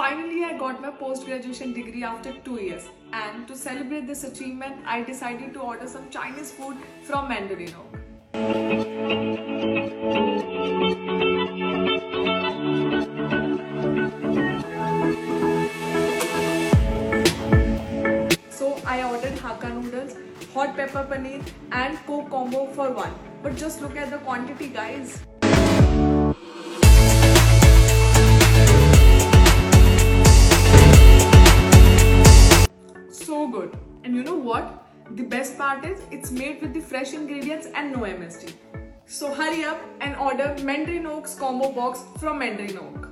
Finally, I got my post graduation degree after two years, and to celebrate this achievement, I decided to order some Chinese food from Mandarin Oak. So I ordered Hakka noodles, hot pepper paneer, and Coke combo for one. But just look at the quantity, guys. And you know what? The best part is it's made with the fresh ingredients and no MSG. So hurry up and order Mandarin Oaks combo box from Mandarin Oak.